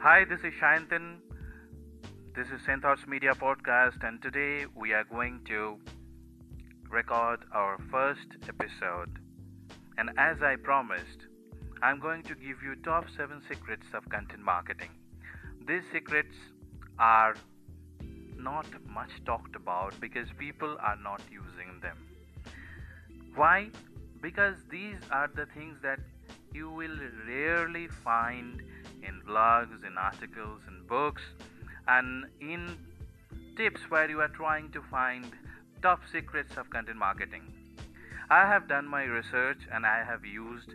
Hi, this is Shayantan. This is St. Media Podcast, and today we are going to record our first episode. And as I promised, I'm going to give you top 7 secrets of content marketing. These secrets are not much talked about because people are not using them. Why? Because these are the things that you will rarely find in blogs, in articles, in books, and in tips where you are trying to find top secrets of content marketing. I have done my research and I have used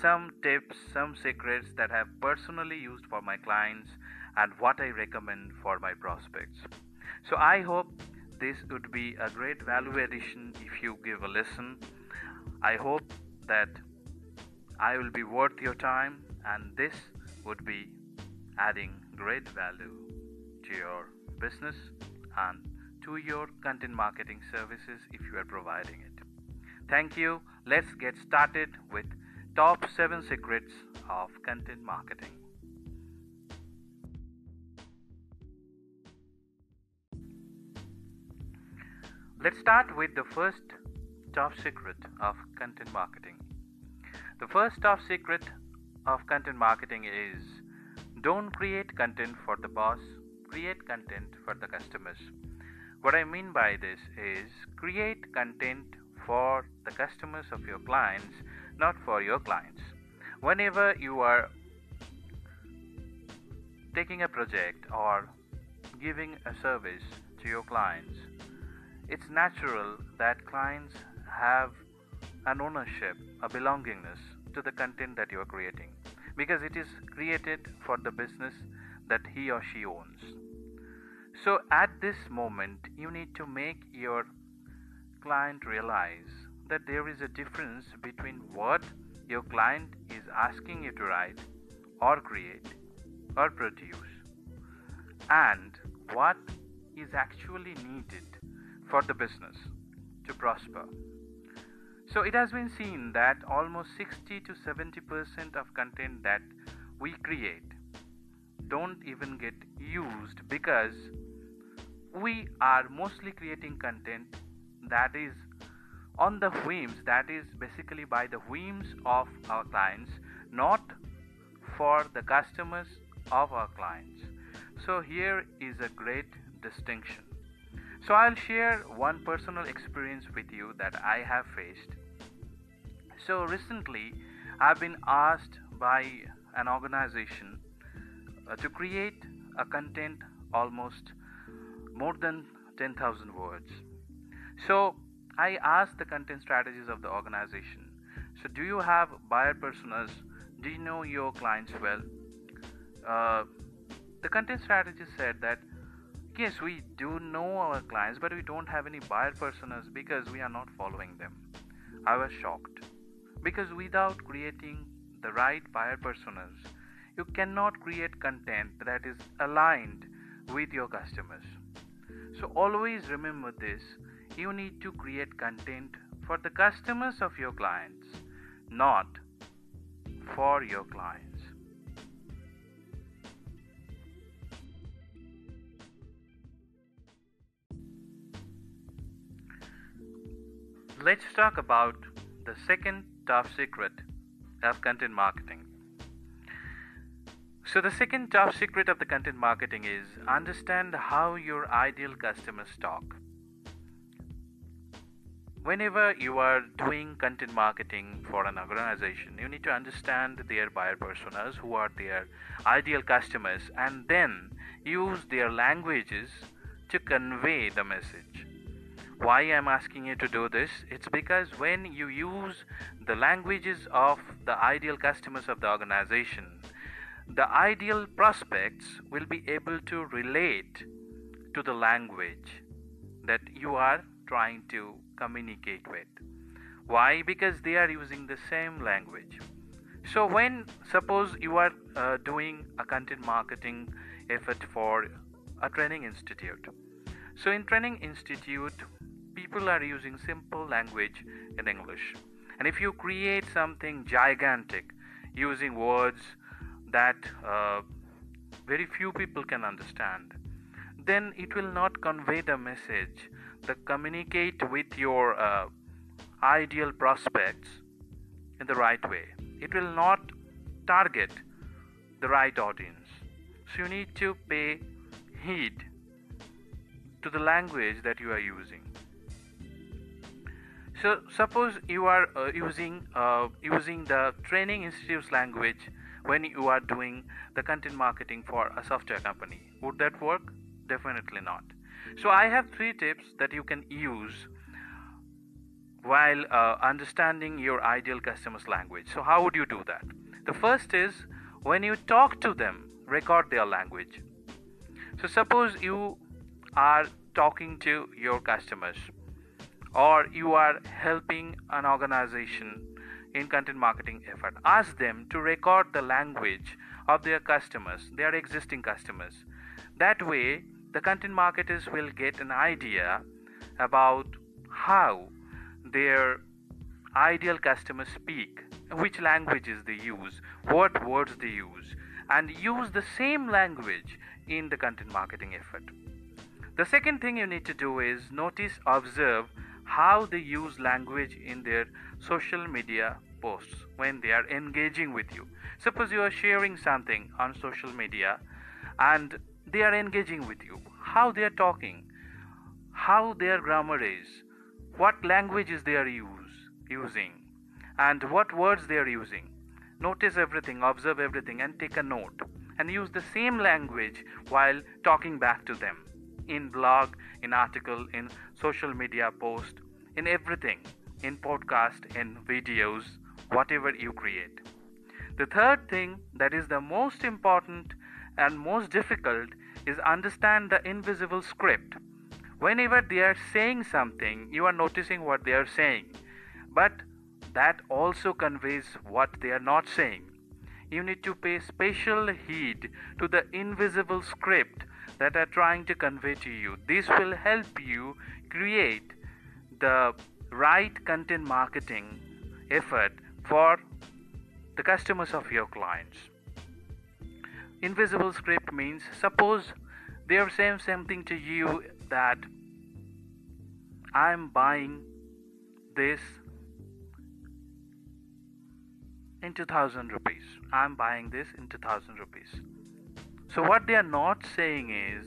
some tips, some secrets that I have personally used for my clients and what I recommend for my prospects. So I hope this would be a great value addition if you give a listen. I hope that I will be worth your time and this would be adding great value to your business and to your content marketing services if you are providing it. Thank you. Let's get started with top 7 secrets of content marketing. Let's start with the first top secret of content marketing. The first top secret of content marketing is don't create content for the boss, create content for the customers. What I mean by this is create content for the customers of your clients, not for your clients. Whenever you are taking a project or giving a service to your clients, it's natural that clients have an ownership, a belongingness to the content that you are creating because it is created for the business that he or she owns. So at this moment, you need to make your client realize that there is a difference between what your client is asking you to write or create or produce and what is actually needed for the business to prosper. So it has been seen that almost 60 to 70% of content that we create don't even get used because we are mostly creating content that is on the whims that is basically by the whims of our clients not for the customers of our clients. So here is a great distinction. So i'll share one personal experience with you that i have faced so recently i've been asked by an organization uh, to create a content almost more than 10000 words so I asked the content strategies of the organization. So, do you have buyer personas? Do you know your clients well? Uh, the content strategist said that yes, we do know our clients, but we don't have any buyer personas because we are not following them. I was shocked because without creating the right buyer personas, you cannot create content that is aligned with your customers. So, always remember this you need to create content for the customers of your clients, not for your clients. Let's talk about the second top secret of content marketing. So, the second top secret of the content marketing is understand how your ideal customers talk whenever you are doing content marketing for an organization you need to understand their buyer personas who are their ideal customers and then use their languages to convey the message why i'm asking you to do this it's because when you use the languages of the ideal customers of the organization the ideal prospects will be able to relate to the language that you are trying to communicate with. Why? Because they are using the same language. So, when suppose you are uh, doing a content marketing effort for a training institute, so in training institute, people are using simple language in English, and if you create something gigantic using words that uh, very few people can understand, then it will not convey the message, the communicate with your uh, ideal prospects in the right way. It will not target the right audience. So you need to pay heed to the language that you are using. So suppose you are uh, using uh, using the training institute's language when you are doing the content marketing for a software company. Would that work? Definitely not. So I have three tips that you can use while uh, understanding your ideal customer's language. So how would you do that? The first is when you talk to them, record their language. So suppose you are talking to your customers or you are helping an organization in content marketing effort ask them to record the language of their customers their existing customers. That way the content marketers will get an idea about how their ideal customers speak which languages they use what words they use and use the same language in the content marketing effort. The second thing you need to do is notice observe how they use language in their social media posts when they are engaging with you. Suppose you are sharing something on social media and they are engaging with you. How they are talking, how their grammar is, what languages they are use, using, and what words they are using. Notice everything, observe everything, and take a note. And use the same language while talking back to them in blog, in article, in social media post, in everything, in podcast, in videos, whatever you create. The third thing that is the most important and most difficult is understand the invisible script. Whenever they are saying something, you are noticing what they are saying, but that also conveys what they are not saying. You need to pay special heed to the invisible script that are trying to convey to you. This will help you create the right content marketing effort for the customers of your clients. Invisible script means suppose they are saying something to you that I'm buying this in 2000 rupees. I'm buying this in 2000 rupees. So, what they are not saying is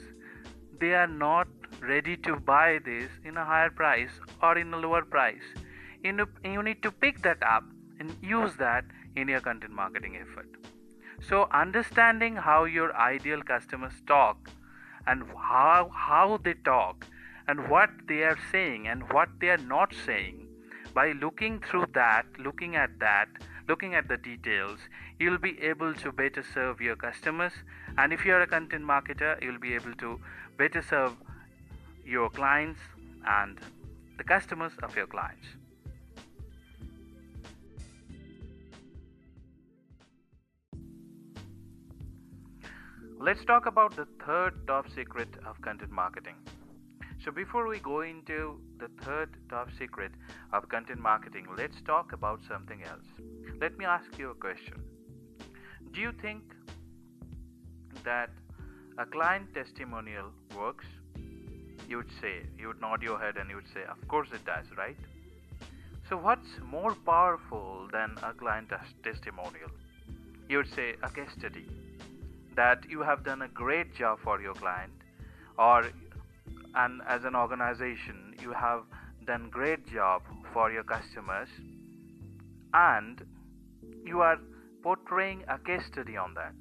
they are not ready to buy this in a higher price or in a lower price. You, you need to pick that up and use that in your content marketing effort. So, understanding how your ideal customers talk and how, how they talk and what they are saying and what they are not saying by looking through that, looking at that, looking at the details, you'll be able to better serve your customers. And if you're a content marketer, you'll be able to better serve your clients and the customers of your clients. Let's talk about the third top secret of content marketing. So, before we go into the third top secret of content marketing, let's talk about something else. Let me ask you a question Do you think that a client testimonial works? You would say, you would nod your head and you would say, Of course it does, right? So, what's more powerful than a client testimonial? You would say, a case study that you have done a great job for your client or and as an organization you have done great job for your customers and you are portraying a case study on that.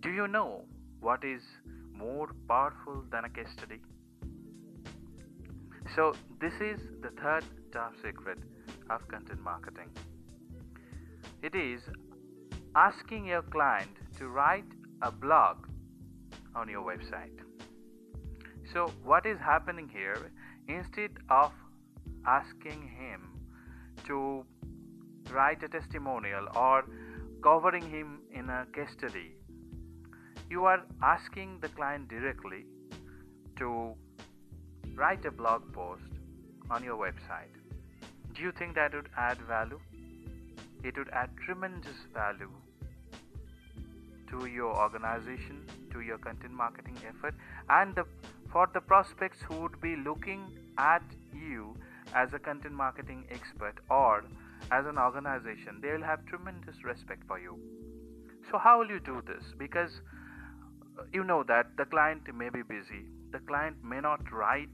Do you know what is more powerful than a case study? So this is the third top secret of content marketing. It is asking your client to write a blog on your website. So, what is happening here? Instead of asking him to write a testimonial or covering him in a case study, you are asking the client directly to write a blog post on your website. Do you think that would add value? It would add tremendous value to your organization to your content marketing effort and the, for the prospects who would be looking at you as a content marketing expert or as an organization they will have tremendous respect for you. So how will you do this? Because uh, you know that the client may be busy. The client may not write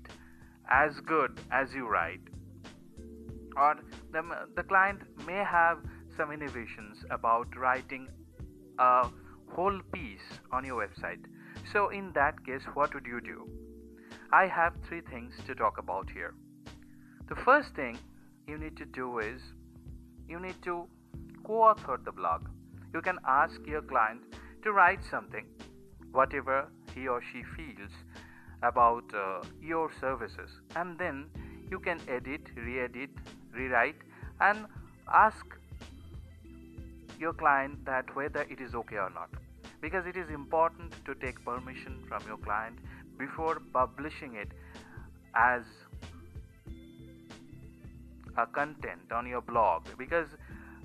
as good as you write. Or the, the client may have some innovations about writing a whole piece on your website. So in that case what would you do i have three things to talk about here. The first thing you need to do is you need to co-author the blog. You can ask your client to write something whatever he or she feels about uh, your services. And then you can edit re-edit rewrite and ask your client that whether it is okay or not. Because it is important to take permission from your client before publishing it as a content on your blog because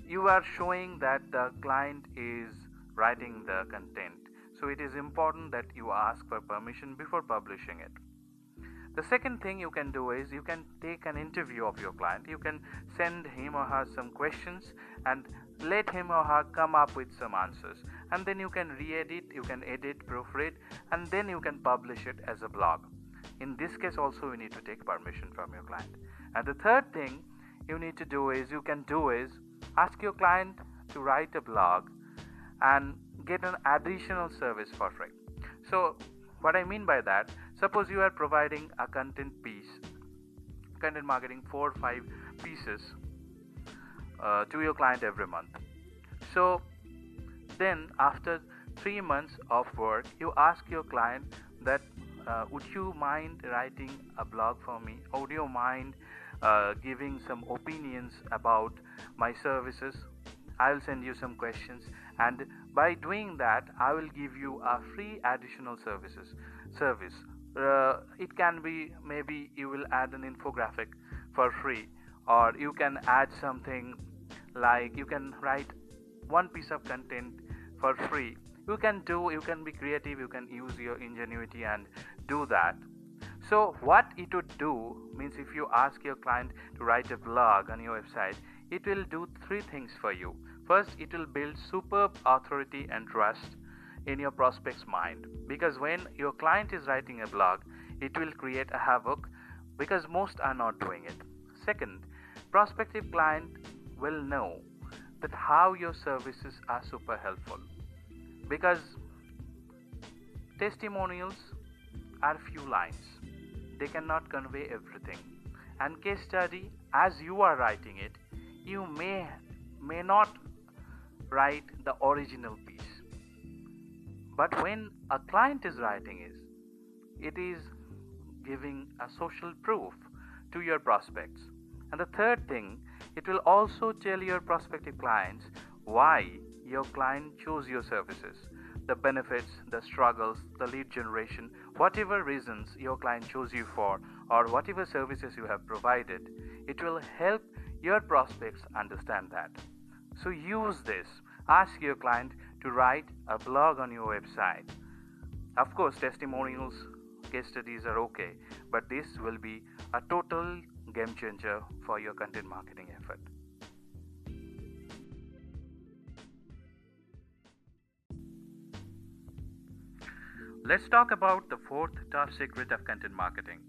you are showing that the client is writing the content. So it is important that you ask for permission before publishing it. The second thing you can do is you can take an interview of your client. You can send him or her some questions and let him or her come up with some answers and then you can re-edit you can edit proofread and then you can publish it as a blog. In this case also you need to take permission from your client. And the third thing you need to do is you can do is ask your client to write a blog and get an additional service for free. So what i mean by that suppose you are providing a content piece content marketing four or five pieces uh, to your client every month. So then after three months of work you ask your client that uh, would you mind writing a blog for me? Or would you mind uh, giving some opinions about my services? I'll send you some questions. And by doing that i will give you a free additional services service. Uh, it can be maybe you will add an infographic for free or you can add something like you can write one piece of content for free. You can do you can be creative you can use your ingenuity and do that. So what it would do means if you ask your client to write a blog on your website it will do three things for you. First it will build superb authority and trust in your prospect's mind. Because when your client is writing a blog it will create a havoc because most are not doing it. Second prospective client will know that how your services are super helpful. Because testimonials are few lines. They cannot convey everything. And case study as you are writing it you may may not write the original piece. But when a client is writing it it is giving a social proof to your prospects. And the third thing it will also tell your prospective clients why your client chose your services, the benefits, the struggles, the lead generation, whatever reasons your client chose you for, or whatever services you have provided. It will help your prospects understand that. So use this. Ask your client to write a blog on your website. Of course, testimonials, case studies are okay, but this will be a total game changer for your content marketing effort. Let's talk about the fourth top secret of content marketing.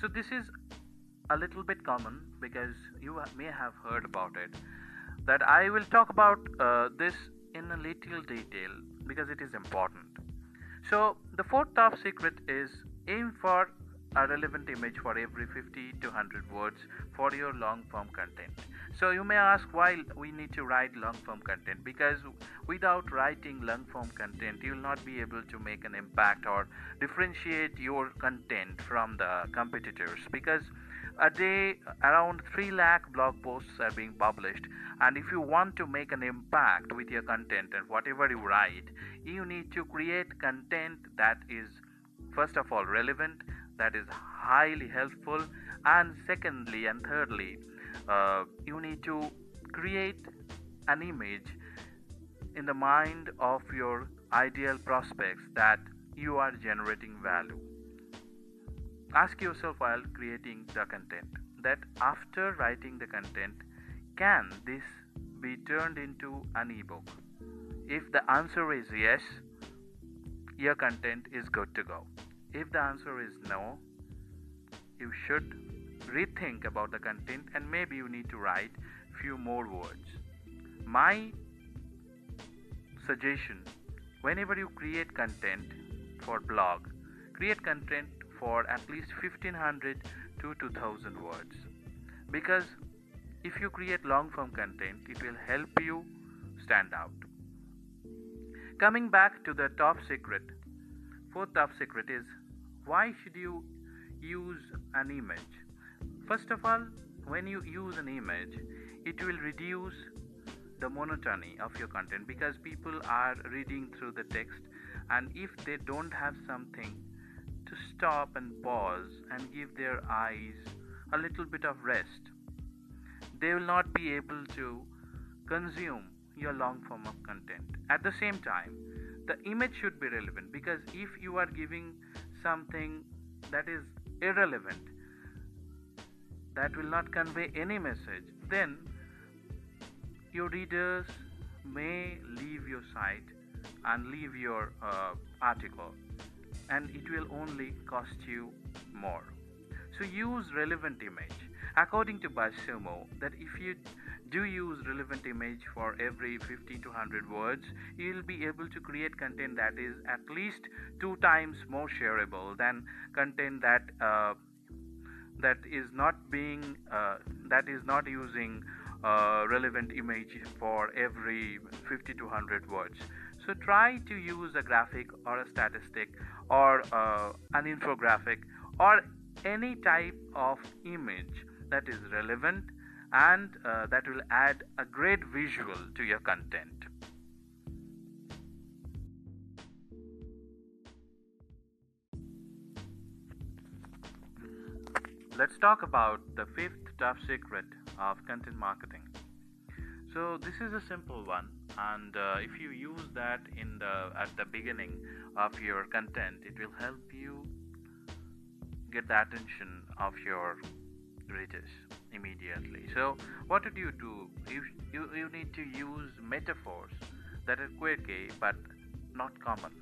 So, this is a little bit common because you may have heard about it. That I will talk about uh, this in a little detail because it is important. So, the fourth top secret is aim for a relevant image for every 50 to 100 words for your long form content. So you may ask why we need to write long form content because without writing long form content you will not be able to make an impact or differentiate your content from the competitors because a day around 3 lakh blog posts are being published and if you want to make an impact with your content and whatever you write you need to create content that is first of all relevant that is highly helpful and secondly and thirdly uh, you need to create an image in the mind of your ideal prospects that you are generating value. Ask yourself while creating the content that after writing the content, can this be turned into an ebook? If the answer is yes, your content is good to go. If the answer is no, you should rethink about the content and maybe you need to write few more words. My suggestion whenever you create content for blog, create content for at least 1500 to 2000 words because if you create long form content it will help you stand out coming back to the top secret fourth top secret is why should you use an image first of all when you use an image it will reduce the monotony of your content because people are reading through the text and if they don't have something to stop and pause and give their eyes a little bit of rest they will not be able to consume your long form of content. At the same time, the image should be relevant because if you are giving something that is irrelevant, that will not convey any message, then your readers may leave your site and leave your uh, article, and it will only cost you more. So use relevant image According to BuzzSumo, that if you do use relevant image for every 50 to 100 words, you'll be able to create content that is at least two times more shareable than content that uh, that is not being uh, that is not using uh, relevant image for every 50 to 100 words. So try to use a graphic or a statistic or uh, an infographic or any type of image that is relevant and uh, that will add a great visual to your content. Let's talk about the fifth tough secret of content marketing. So this is a simple one, and uh, if you use that in the at the beginning of your content, it will help you get the attention of your readers immediately. So, what did you do? You, you, you need to use metaphors that are quirky but not common.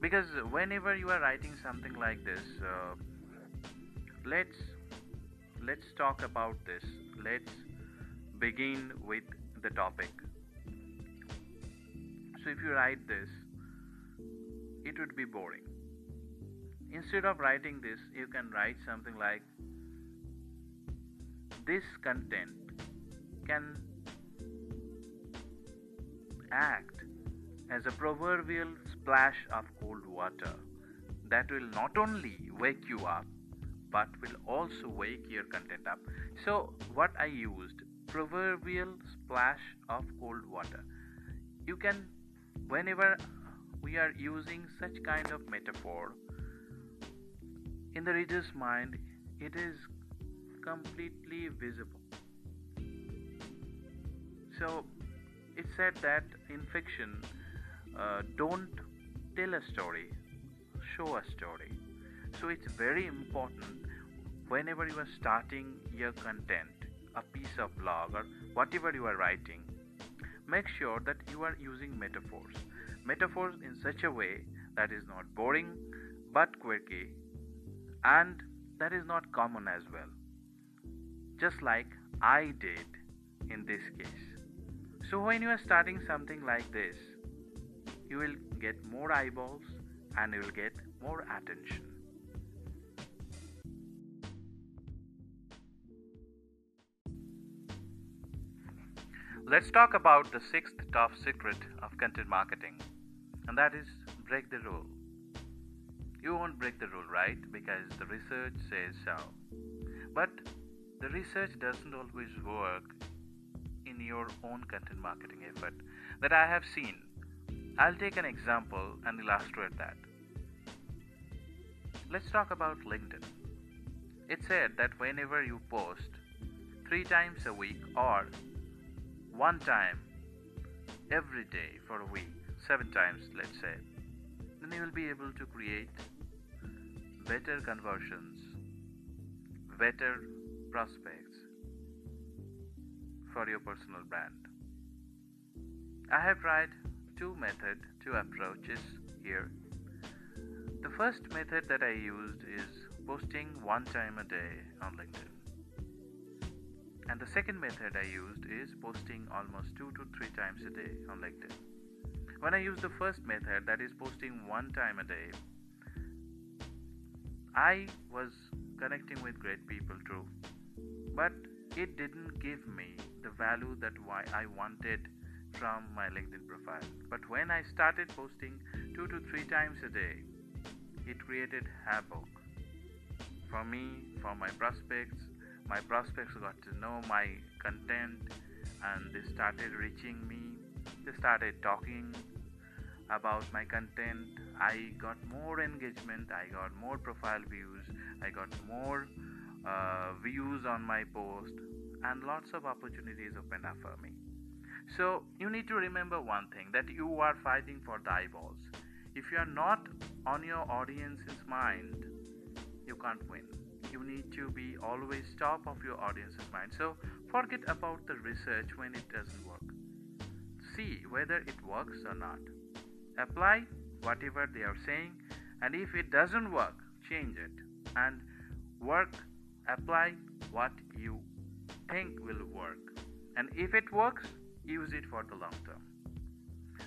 Because whenever you are writing something like this, uh, let's let's talk about this. Let's begin with the topic. So if you write this, it would be boring. Instead of writing this, you can write something like this content can act as a proverbial splash of cold water that will not only wake you up but will also wake your content up. So, what I used proverbial splash of cold water. You can, whenever we are using such kind of metaphor, in the reader's mind, it is completely visible. So it's said that in fiction, uh, don't tell a story, show a story. So it's very important whenever you are starting your content, a piece of blog or whatever you are writing, make sure that you are using metaphors. Metaphors in such a way that is not boring but quirky and that is not common as well just like I did in this case. So, when you are starting something like this, you will get more eyeballs and you will get more attention. Let's talk about the sixth top secret of content marketing, and that is break the rule. You won't break the rule, right? Because the research says so. But the research doesn't always work in your own content marketing effort that I have seen. I'll take an example and illustrate that. Let's talk about LinkedIn. It said that whenever you post three times a week or one time every day for a week, seven times, let's say, then you will be able to create better conversions, better prospects for your personal brand. I have tried two methods, two approaches here. The first method that I used is posting one time a day on LinkedIn. And the second method I used is posting almost two to three times a day on LinkedIn. When I use the first method, that is posting one time a day, I was connecting with great people too, but it didn't give me the value that why I wanted from my LinkedIn profile. But when I started posting two to three times a day, it created havoc for me, for my prospects, my prospects got to know my content and they started reaching me. They started talking about my content. I got more engagement. I got more profile views. I got more uh, views on my post and lots of opportunities opened up for me. So you need to remember one thing that you are fighting for the eyeballs. If you are not on your audience's mind you can't win. You need to be always top of your audience's mind. So forget about the research when it doesn't work. See whether it works or not. Apply whatever they are saying and if it doesn't work change it and work apply what you think will work. And if it works use it for the long term.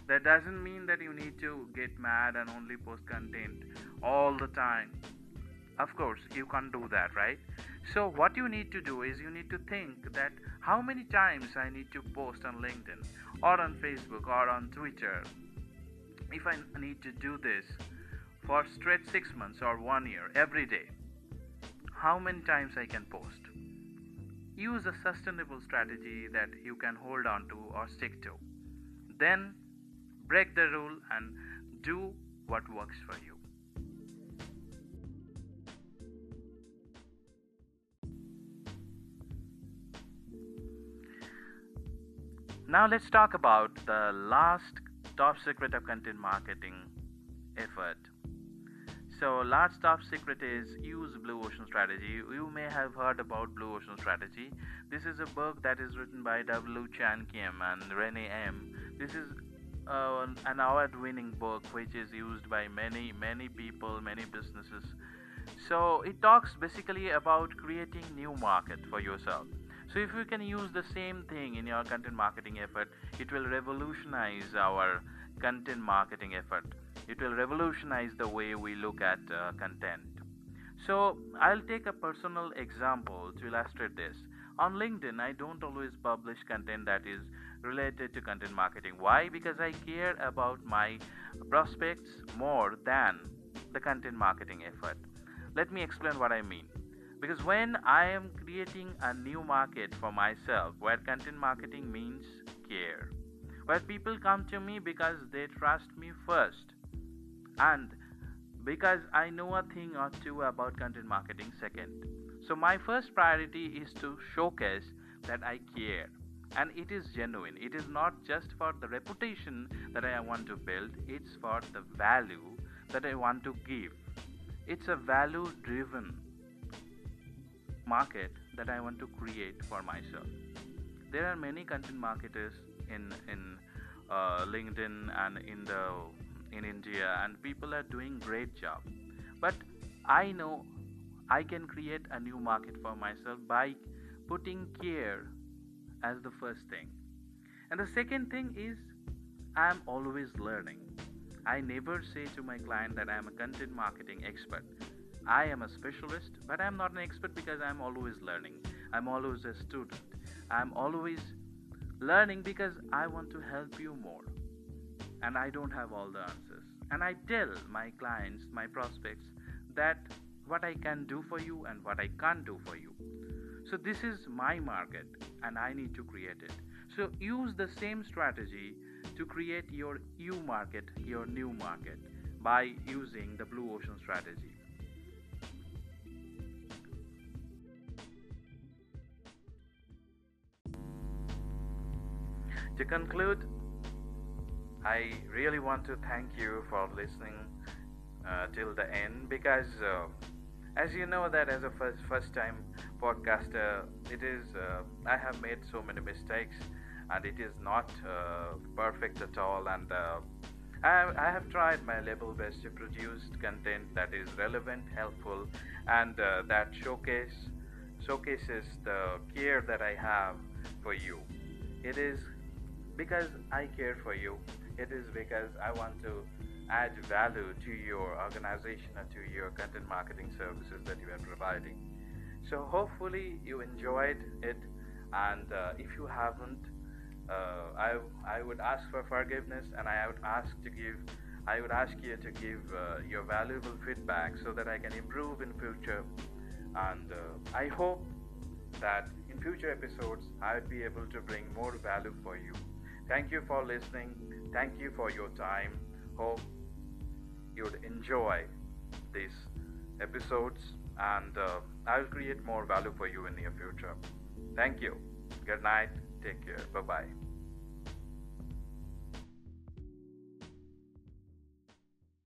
That doesn't mean that you need to get mad and only post content all the time. Of course you can't do that right? So what you need to do is you need to think that how many times i need to post on linkedin or on facebook or on twitter. If i need to do this for straight 6 months or 1 year every day how many times i can post. Use a sustainable strategy that you can hold on to or stick to. Then break the rule and do what works for you. Now let's talk about the last top secret of content marketing effort. So last top secret is use blue ocean strategy. You may have heard about blue ocean strategy. This is a book that is written by W. Chan Kim and Renee M. This is uh, an award-winning book which is used by many many people, many businesses. So it talks basically about creating new market for yourself so if you can use the same thing in your content marketing effort, it will revolutionize our content marketing effort. It will revolutionize the way we look at uh, content. So I'll take a personal example to illustrate this. On LinkedIn, I don't always publish content that is related to content marketing. Why? Because I care about my prospects more than the content marketing effort. Let me explain what I mean because when I am creating a new market for myself where content marketing means care, where people come to me because they trust me first, and because I know a thing or two about content marketing second. So, my first priority is to showcase that I care and it is genuine. It is not just for the reputation that I want to build, it's for the value that I want to give. It's a value driven market that I want to create for myself. There are many content marketers in in uh, LinkedIn and in the in India, and people are doing great job. But I know I can create a new market for myself by putting care as the first thing. And the second thing is I'm always learning. I never say to my client that I'm a content marketing expert. I am a specialist, but I'm not an expert because I'm always learning. I'm always a student. I'm always learning because I want to help you more. And I don't have all the answers. And I tell my clients, my prospects, that what I can do for you and what I can't do for you. So, this is my market and I need to create it. So, use the same strategy to create your U market, your new market, by using the blue ocean strategy. To conclude, I really want to thank you for listening uh, till the end because, uh, as you know, that as a first first time podcaster, it is uh, I have made so many mistakes, and it is not uh, perfect at all. And uh, I, I have tried my level best to produce content that is relevant, helpful, and uh, that showcase showcases the care that I have for you. It is because I care for you it is because I want to add value to your organization and to your content marketing services that you are providing. So hopefully you enjoyed it, and uh, if you haven't, uh, I I would ask for forgiveness, and I would ask to give. I would ask you to give uh, your valuable feedback so that I can improve in future. And uh, I hope that in future episodes I would be able to bring more value for you. Thank you for listening. Thank you for your time. Hope you'd enjoy these episodes and uh, I'll create more value for you in the future. Thank you. Good night. Take care. Bye bye.